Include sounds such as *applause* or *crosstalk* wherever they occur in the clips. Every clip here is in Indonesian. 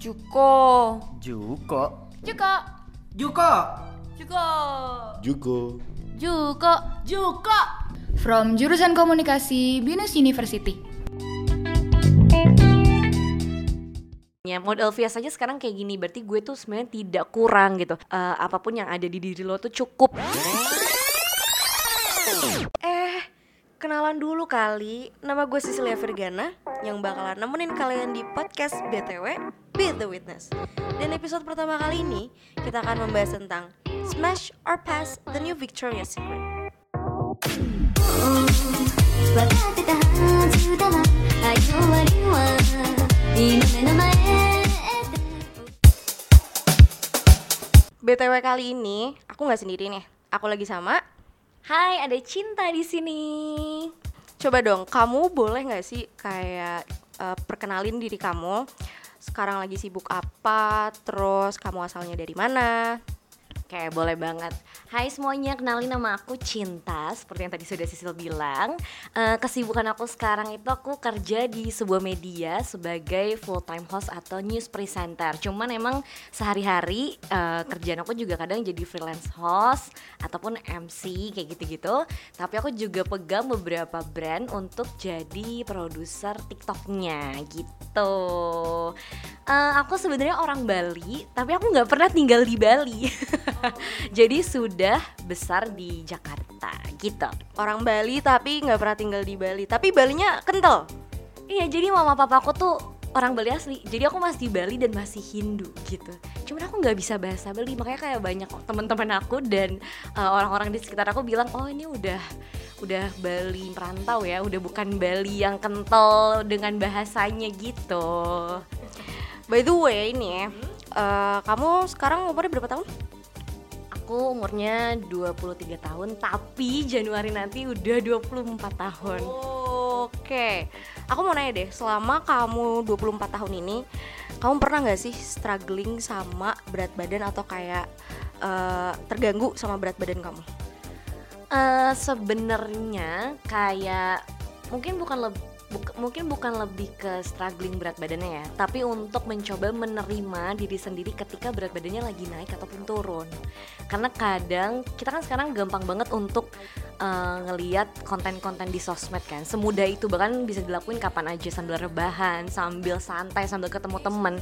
Juko. Juko. Juko. Juko. Juko. Juko. Juko. Juko. From jurusan komunikasi Binus University. Ya, model Via saja sekarang kayak gini, berarti gue tuh sebenarnya tidak kurang gitu. Eh, apa pun yang ada di diri lo tuh cukup kenalan dulu kali. Nama gue Cecilia Virgana yang bakalan nemenin kalian di podcast BTW Be The Witness. Dan episode pertama kali ini kita akan membahas tentang Smash or Pass The New Victoria's Secret. BTW kali ini aku nggak sendiri nih. Aku lagi sama Hai, ada Cinta di sini. Coba dong, kamu boleh nggak sih kayak eh, perkenalin diri kamu? Sekarang lagi sibuk apa? Terus kamu asalnya dari mana? Oke, boleh banget. Hai semuanya, kenalin nama aku Cinta, seperti yang tadi sudah Sisil bilang. Eh, kesibukan aku sekarang itu aku kerja di sebuah media sebagai full time host atau news presenter. Cuman emang sehari-hari eh, kerjaan aku juga kadang jadi freelance host ataupun MC kayak gitu-gitu. Tapi aku juga pegang beberapa brand untuk jadi produser TikToknya gitu. Eh, aku sebenarnya orang Bali, tapi aku nggak pernah tinggal di Bali. *laughs* *laughs* Jadi sudah besar di Jakarta gitu. Orang Bali tapi nggak pernah tinggal di Bali. Tapi Balinya kental. Iya, jadi mama papa aku tuh orang Bali asli. Jadi aku masih di Bali dan masih Hindu gitu. Cuman aku nggak bisa bahasa Bali, makanya kayak banyak teman-teman aku dan uh, orang-orang di sekitar aku bilang, "Oh, ini udah udah Bali perantau ya, udah bukan Bali yang kental dengan bahasanya gitu." By the way, ini ya, eh, kamu sekarang umurnya berapa tahun? Aku umurnya 23 tahun, tapi Januari nanti udah 24 tahun. Oke, aku mau nanya deh, selama kamu 24 tahun ini, kamu pernah nggak sih struggling sama berat badan atau kayak eh, terganggu sama berat badan kamu? Eh sebenarnya kayak mungkin bukan lebih mungkin bukan lebih ke struggling berat badannya ya, tapi untuk mencoba menerima diri sendiri ketika berat badannya lagi naik ataupun turun. Karena kadang kita kan sekarang gampang banget untuk eh, ngeliat konten-konten di sosmed kan, semudah itu bahkan bisa dilakuin kapan aja sambil rebahan, sambil santai, sambil ketemu temen.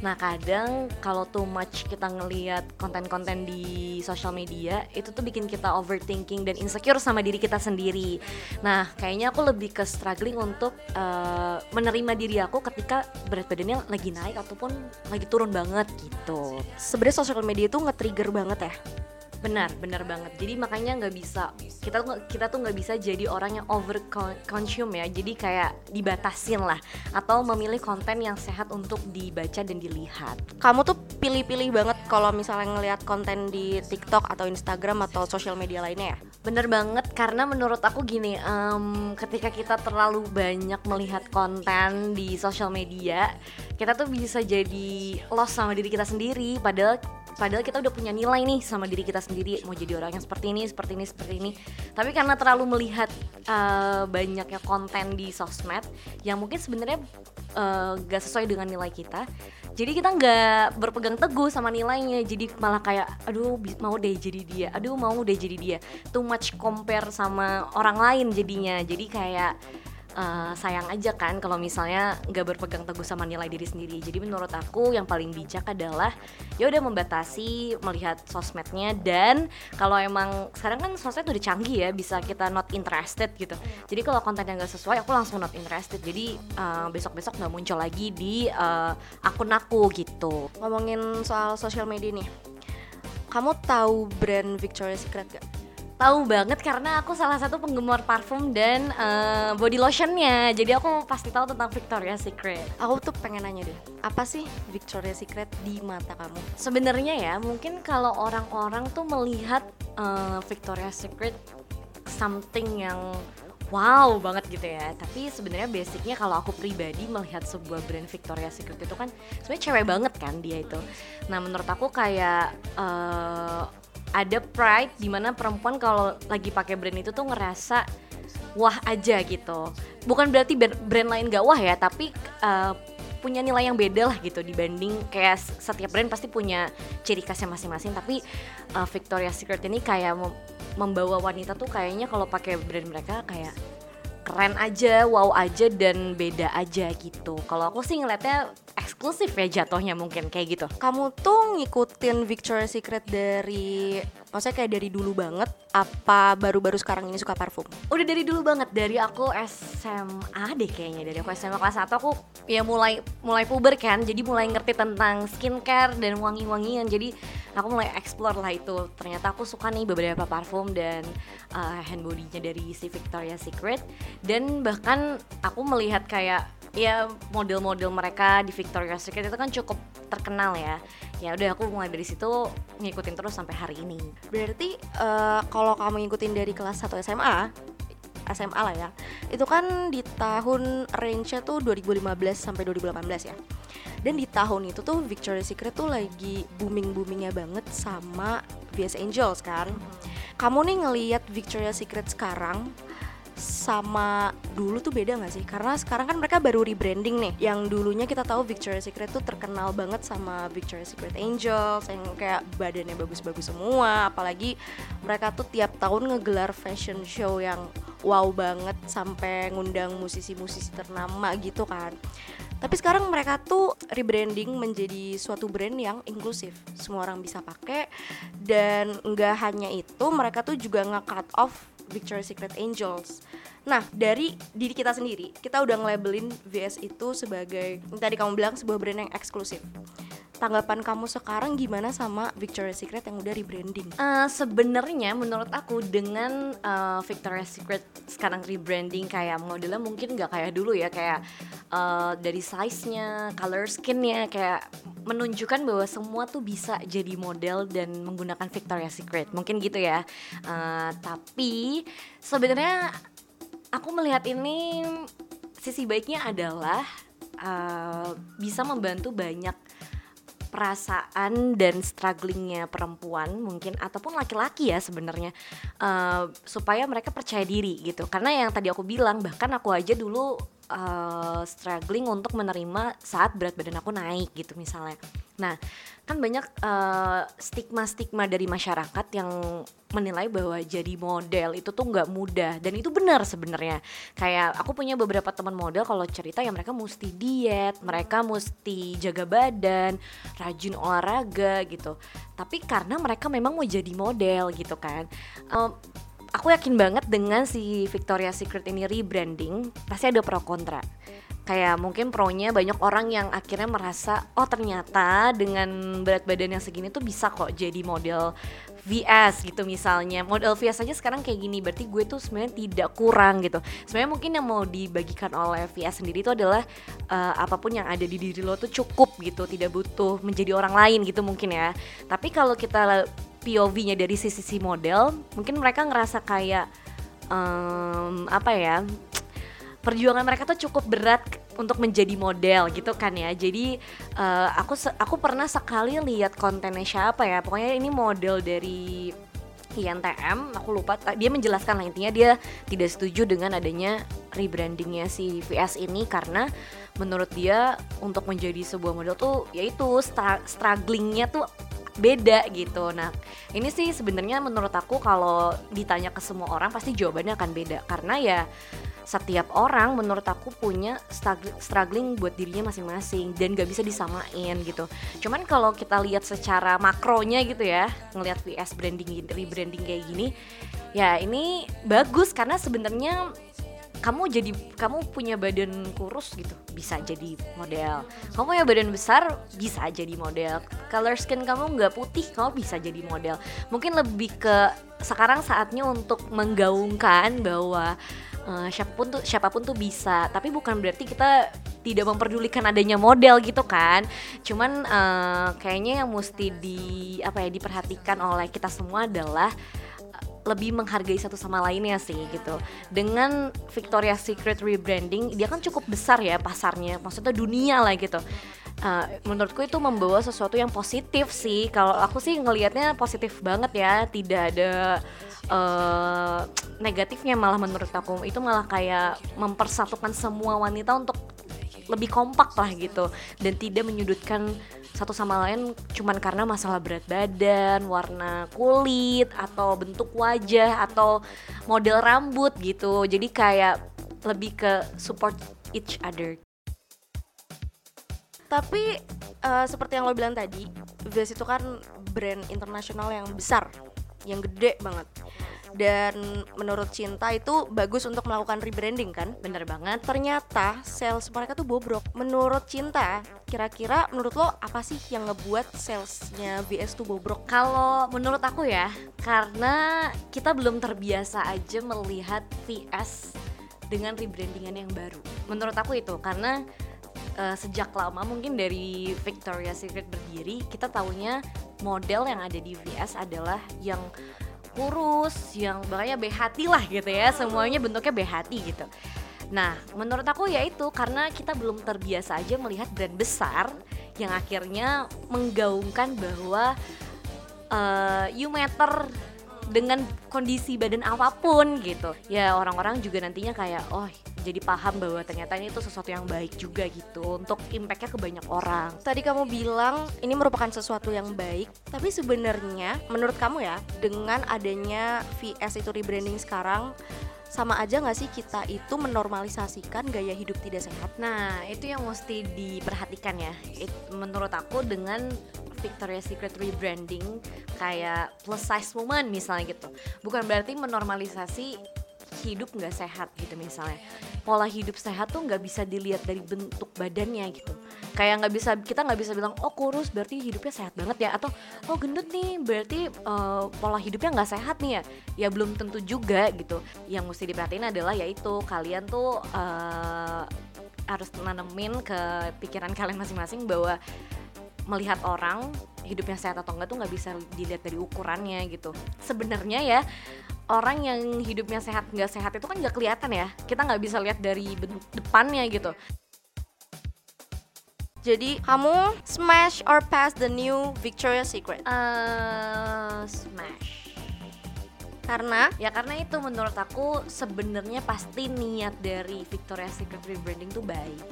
Nah kadang kalau too much kita ngeliat konten-konten di sosial media itu tuh bikin kita overthinking dan insecure sama diri kita sendiri. Nah kayaknya aku lebih ke struggling untuk eh, menerima diri aku ketika berat badannya lagi naik ataupun lagi turun banget gitu. Sebenarnya sosial media itu nge-trigger banget ya. Benar, benar banget. Jadi makanya nggak bisa kita tuh kita tuh nggak bisa jadi orang yang over con- consume ya. Jadi kayak dibatasin lah atau memilih konten yang sehat untuk dibaca dan dilihat. Kamu tuh pilih-pilih banget kalau misalnya ngelihat konten di TikTok atau Instagram atau sosial media lainnya ya. Bener banget karena menurut aku gini, em, ketika kita terlalu banyak melihat konten di sosial media, kita tuh bisa jadi lost sama diri kita sendiri. Padahal padahal kita udah punya nilai nih sama diri kita sendiri mau jadi orang yang seperti ini seperti ini seperti ini. Tapi karena terlalu melihat eh, banyaknya konten di sosmed yang mungkin sebenarnya eh, gak sesuai dengan nilai kita jadi kita nggak berpegang teguh sama nilainya. Jadi malah kayak aduh mau deh jadi dia aduh mau deh jadi dia. Too much compare sama orang lain jadinya. Jadi kayak eh, sayang aja kan kalau misalnya nggak berpegang teguh sama nilai diri sendiri. Jadi menurut aku yang paling bijak adalah ya udah membatasi melihat sosmednya dan kalau emang sekarang kan sosmed udah canggih ya bisa kita not interested gitu. Jadi kalau konten yang nggak sesuai aku langsung not interested. Jadi eh, besok-besok nggak muncul lagi di eh, akun aku gitu. Ngomongin soal sosial media nih. Kamu tahu brand Victoria's Secret gak? Tahu banget karena aku salah satu penggemar parfum dan eh, body lotionnya. Jadi aku pasti tahu tentang Victoria's Secret. Aku tuh pengen nanya deh, apa sih Victoria's Secret di mata kamu? Sebenarnya ya, mungkin kalau orang-orang tuh melihat eh, Victoria's Secret something yang wow banget gitu ya. Tapi sebenarnya basicnya kalau aku pribadi melihat sebuah brand Victoria's Secret itu kan sebenarnya cewek banget kan dia itu. Nah menurut aku kayak eh, ada pride di mana perempuan kalau lagi pakai brand itu tuh ngerasa wah aja gitu. Bukan berarti brand lain gak wah ya, tapi eh, punya nilai yang beda lah gitu dibanding kayak setiap brand pasti punya ciri khasnya masing-masing tapi uh, Victoria's Secret ini kayak mem- membawa wanita tuh kayaknya kalau pakai brand mereka kayak keren aja, wow aja dan beda aja gitu. Kalau aku sih ngeliatnya eksklusif ya jatuhnya mungkin kayak gitu. Kamu tuh ngikutin Victoria's Secret dari maksudnya kayak dari dulu banget apa baru-baru sekarang ini suka parfum? Udah dari dulu banget dari aku SMA deh kayaknya dari aku SMA kelas 1 aku ya mulai mulai puber kan jadi mulai ngerti tentang skincare dan wangi-wangian jadi aku mulai explore lah itu ternyata aku suka nih beberapa parfum dan uh, hand body-nya dari si Victoria's Secret dan bahkan aku melihat kayak ya model-model mereka di Victoria's Secret itu kan cukup terkenal ya. Ya udah aku mulai dari situ ngikutin terus sampai hari ini. Berarti eh, kalau kamu ngikutin dari kelas 1 SMA SMA lah ya Itu kan di tahun range-nya tuh 2015 sampai 2018 ya. Dan di tahun itu tuh Victoria's Secret tuh lagi booming-boomingnya banget sama VS Angels kan. Kamu nih ngelihat Victoria's Secret sekarang sama dulu tuh beda gak sih? Karena sekarang kan mereka baru rebranding nih. Yang dulunya kita tahu Victoria's Secret tuh terkenal banget sama Victoria's Secret Angels Yang kayak badannya bagus-bagus semua. Apalagi mereka tuh tiap tahun ngegelar fashion show yang wow banget Sampai ngundang musisi-musisi ternama gitu kan. Tapi sekarang mereka tuh rebranding menjadi suatu brand yang inklusif. Semua orang bisa pakai. Dan nggak hanya itu mereka tuh juga nge-cut off Victoria's Secret Angels. Nah dari diri kita sendiri kita udah nge-labelin VS itu sebagai tadi kamu bilang sebuah brand yang eksklusif tanggapan kamu sekarang gimana sama Victoria's Secret yang udah rebranding? Eh, sebenarnya menurut aku dengan eh, Victoria's Secret sekarang rebranding kayak modelnya mungkin nggak kayak dulu ya kayak eh, dari size-nya, color skin-nya kayak menunjukkan bahwa semua tuh bisa jadi model dan menggunakan Victoria's Secret. Mungkin gitu ya. Eh, tapi sebenarnya aku melihat ini sisi baiknya adalah eh, bisa membantu banyak perasaan dan strugglingnya perempuan mungkin ataupun laki-laki ya sebenarnya eh, supaya mereka percaya diri gitu. Karena yang tadi aku bilang bahkan aku aja dulu eh, struggling untuk menerima saat berat badan aku naik gitu misalnya. Nah kan banyak eh, stigma-stigma dari masyarakat yang menilai bahwa jadi model itu tuh nggak mudah. Dan itu benar sebenarnya. Kayak aku punya beberapa teman model kalau cerita ya mereka mesti diet mereka mesti jaga badan rajin olahraga gitu. Tapi karena mereka memang mau jadi model gitu kan Em, aku yakin banget dengan si Victoria's Secret ini rebranding pasti ada pro kontra kayak mungkin pro-nya banyak orang yang akhirnya merasa oh ternyata dengan berat badan yang segini tuh bisa kok jadi model VS gitu misalnya. Model VS aja sekarang kayak gini berarti gue tuh sebenarnya tidak kurang gitu. Sebenarnya mungkin yang mau dibagikan oleh VS sendiri itu adalah eh, apa pun yang ada di diri lo tuh cukup gitu tidak butuh menjadi orang lain gitu mungkin ya. Tapi kalau kita POV-nya dari sisi si model mungkin mereka ngerasa kayak em, apa ya perjuangan mereka tuh cukup berat untuk menjadi model gitu kan ya. Jadi eh, aku aku pernah sekali lihat kontennya siapa ya. Pokoknya ini model dari INTM aku lupa ta- dia menjelaskan lah intinya dia tidak setuju dengan adanya rebrandingnya si VS ini karena menurut dia untuk menjadi sebuah model tuh yaitu strugglingnya tuh beda gitu. Nah, ini sih sebenarnya menurut aku kalau ditanya ke semua orang pasti jawabannya akan beda. Karena ya setiap orang menurut aku punya strugg- struggling buat dirinya masing-masing dan gak bisa disamain gitu. Cuman kalau kita lihat secara makronya gitu ya, ngelihat VS branding rebranding kayak gini, ya ini bagus karena sebenarnya kamu jadi kamu punya badan kurus gitu bisa jadi model. Kamu punya badan besar bisa jadi model. Color skin kamu nggak putih kamu bisa jadi model. Mungkin lebih ke sekarang saatnya untuk menggaungkan bahwa eh, siapa pun tuh siapa pun tuh bisa tapi bukan berarti kita tidak memperdulikan adanya model gitu kan cuman eh, kayaknya yang mesti di apa ya diperhatikan oleh kita semua adalah lebih menghargai satu sama lainnya sih gitu. Dengan Victoria's Secret rebranding, dia kan cukup besar ya pasarnya, maksudnya dunia lah gitu. Uh, menurutku itu membawa sesuatu yang positif sih. Kalau aku sih ngelihatnya positif banget ya, tidak ada uh, negatifnya malah menurut aku. Itu malah kayak mempersatukan semua wanita untuk lebih kompak lah gitu dan tidak menyudutkan satu sama lain cuman karena masalah berat badan, warna kulit atau bentuk wajah atau model rambut gitu. Jadi kayak lebih ke support each other. Tapi eh, seperti yang lo bilang tadi, Vans itu kan brand internasional yang besar, yang gede banget. Dan menurut Cinta itu bagus untuk melakukan rebranding kan? Bener banget. Ternyata sales mereka tuh bobrok. Menurut Cinta, kira-kira menurut lo apa sih yang ngebuat salesnya VS tuh bobrok? Kalau menurut aku ya, karena kita belum terbiasa aja melihat VS dengan rebrandingan yang baru. Menurut aku itu karena eh, sejak lama mungkin dari Victoria's Secret berdiri, kita taunya model yang ada di VS adalah yang kurus, yang makanya BHT lah gitu ya, semuanya bentuknya BHT gitu. Nah, menurut aku ya itu karena kita belum terbiasa aja melihat brand besar yang akhirnya menggaungkan bahwa eh, you matter dengan kondisi badan apa pun gitu. Ya orang-orang juga nantinya kayak oh jadi paham bahwa ternyata ini tuh sesuatu yang baik juga gitu untuk impactnya ke banyak orang. Tadi kamu bilang ini merupakan sesuatu yang baik, tapi sebenarnya menurut kamu ya dengan adanya VS itu rebranding sekarang sama aja nggak sih kita itu menormalisasikan gaya hidup tidak sehat? Nah, itu yang mesti diperhatikan ya. It- menurut aku dengan Victoria's Secret rebranding kayak plus size woman misalnya gitu. Bukan berarti menormalisasi hidup nggak sehat gitu misalnya. Pola hidup sehat tuh nggak bisa dilihat dari bentuk badannya gitu. Kayak nggak bisa kita nggak bisa bilang oh kurus berarti hidupnya sehat banget ya atau oh gendut nih berarti eh, pola hidupnya nggak sehat nih ya. Ya belum tentu juga gitu. Yang mesti diperhatiin adalah yaitu kalian tuh eh, harus nanemin ke pikiran kalian masing-masing bahwa melihat orang hidupnya sehat atau enggak tuh nggak bisa dilihat dari ukurannya gitu sebenarnya ya orang yang hidupnya sehat nggak sehat itu kan nggak kelihatan ya. Kita nggak bisa lihat dari depannya gitu. Jadi kamu smash or pass the new Victoria's Secret? Eh smash. Karena? Ya karena itu menurut aku sebenarnya pasti niat dari Victoria's Secret rebranding tuh baik.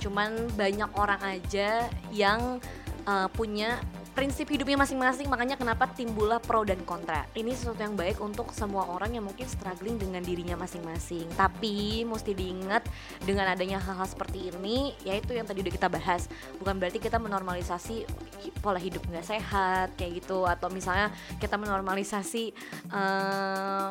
Cuman banyak orang aja yang eh, punya prinsip hidupnya masing-masing makanya kenapa timbullah pro dan kontra. Ini sesuatu yang baik untuk semua orang yang mungkin struggling dengan dirinya masing-masing. Tapi mesti diingat dengan adanya hal-hal seperti ini yaitu yang tadi udah kita bahas. Bukan berarti kita menormalisasi pola hidup nggak sehat kayak gitu. Atau misalnya kita menormalisasi eh,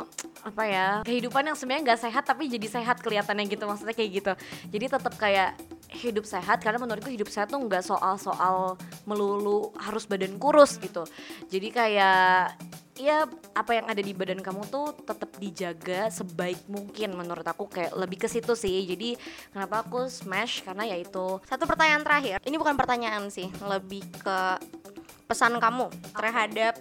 apa ya kehidupan yang sebenarnya nggak sehat tapi jadi sehat kelihatannya gitu maksudnya kayak gitu. Jadi tetap kayak hidup sehat karena menurutku hidup sehat tuh nggak soal-soal melulu harus badan kurus gitu jadi kayak ya apa yang ada di badan kamu tuh tetap dijaga sebaik mungkin menurut aku kayak lebih ke situ sih jadi kenapa aku smash karena ya itu satu pertanyaan terakhir. Ini bukan pertanyaan sih, lebih ke pesan kamu terhadap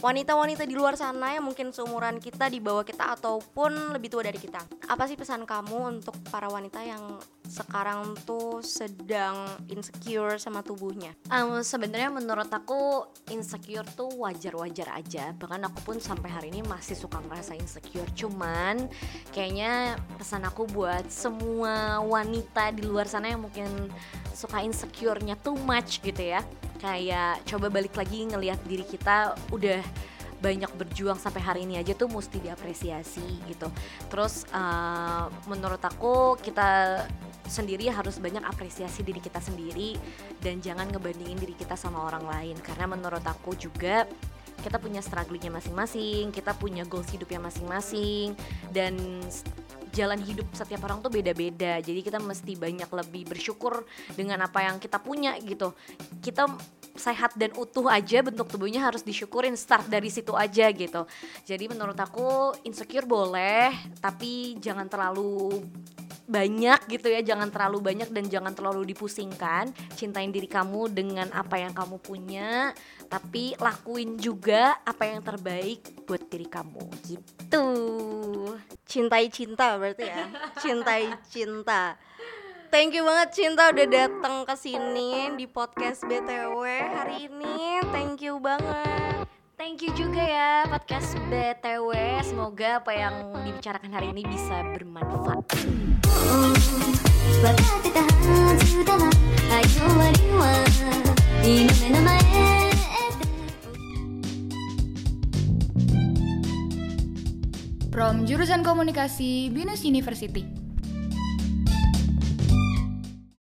wanita-wanita di luar sana yang mungkin seumuran kita, di bawah kita ataupun lebih tua dari kita. Apa sih pesan kamu untuk para wanita yang sekarang tuh sedang insecure sama tubuhnya? Um, sebenarnya menurut aku insecure tuh wajar-wajar aja. Bahkan aku pun sampai hari ini masih suka merasa insecure. Cuman kayaknya pesan aku buat semua wanita di luar sana yang mungkin suka insecure-nya too much gitu ya. Kayak coba balik lagi ngelihat diri kita udah banyak berjuang sampai hari ini aja tuh mesti diapresiasi gitu. Terus uh, menurut aku kita sendiri harus banyak apresiasi diri kita sendiri dan jangan ngebandingin diri kita sama orang lain karena menurut aku juga kita punya strugglingnya masing-masing, kita punya goals hidupnya masing-masing dan jalan hidup setiap orang tuh beda-beda. Jadi kita mesti banyak lebih bersyukur dengan apa yang kita punya gitu. Kita sehat dan utuh aja bentuk tubuhnya harus disyukurin start dari situ aja gitu. Jadi menurut aku insecure boleh, tapi jangan terlalu banyak gitu ya jangan terlalu banyak dan jangan terlalu dipusingkan cintain diri kamu dengan apa yang kamu punya tapi lakuin juga apa yang terbaik buat diri kamu gitu Cintai cinta berarti ya. Cintai cinta. Thank you banget Cinta udah datang ke sini di podcast BTW hari ini. Thank you banget. Thank you juga ya podcast BTW. Semoga apa yang dibicarakan hari ini bisa bermanfaat. From Jurusan Komunikasi Binus University.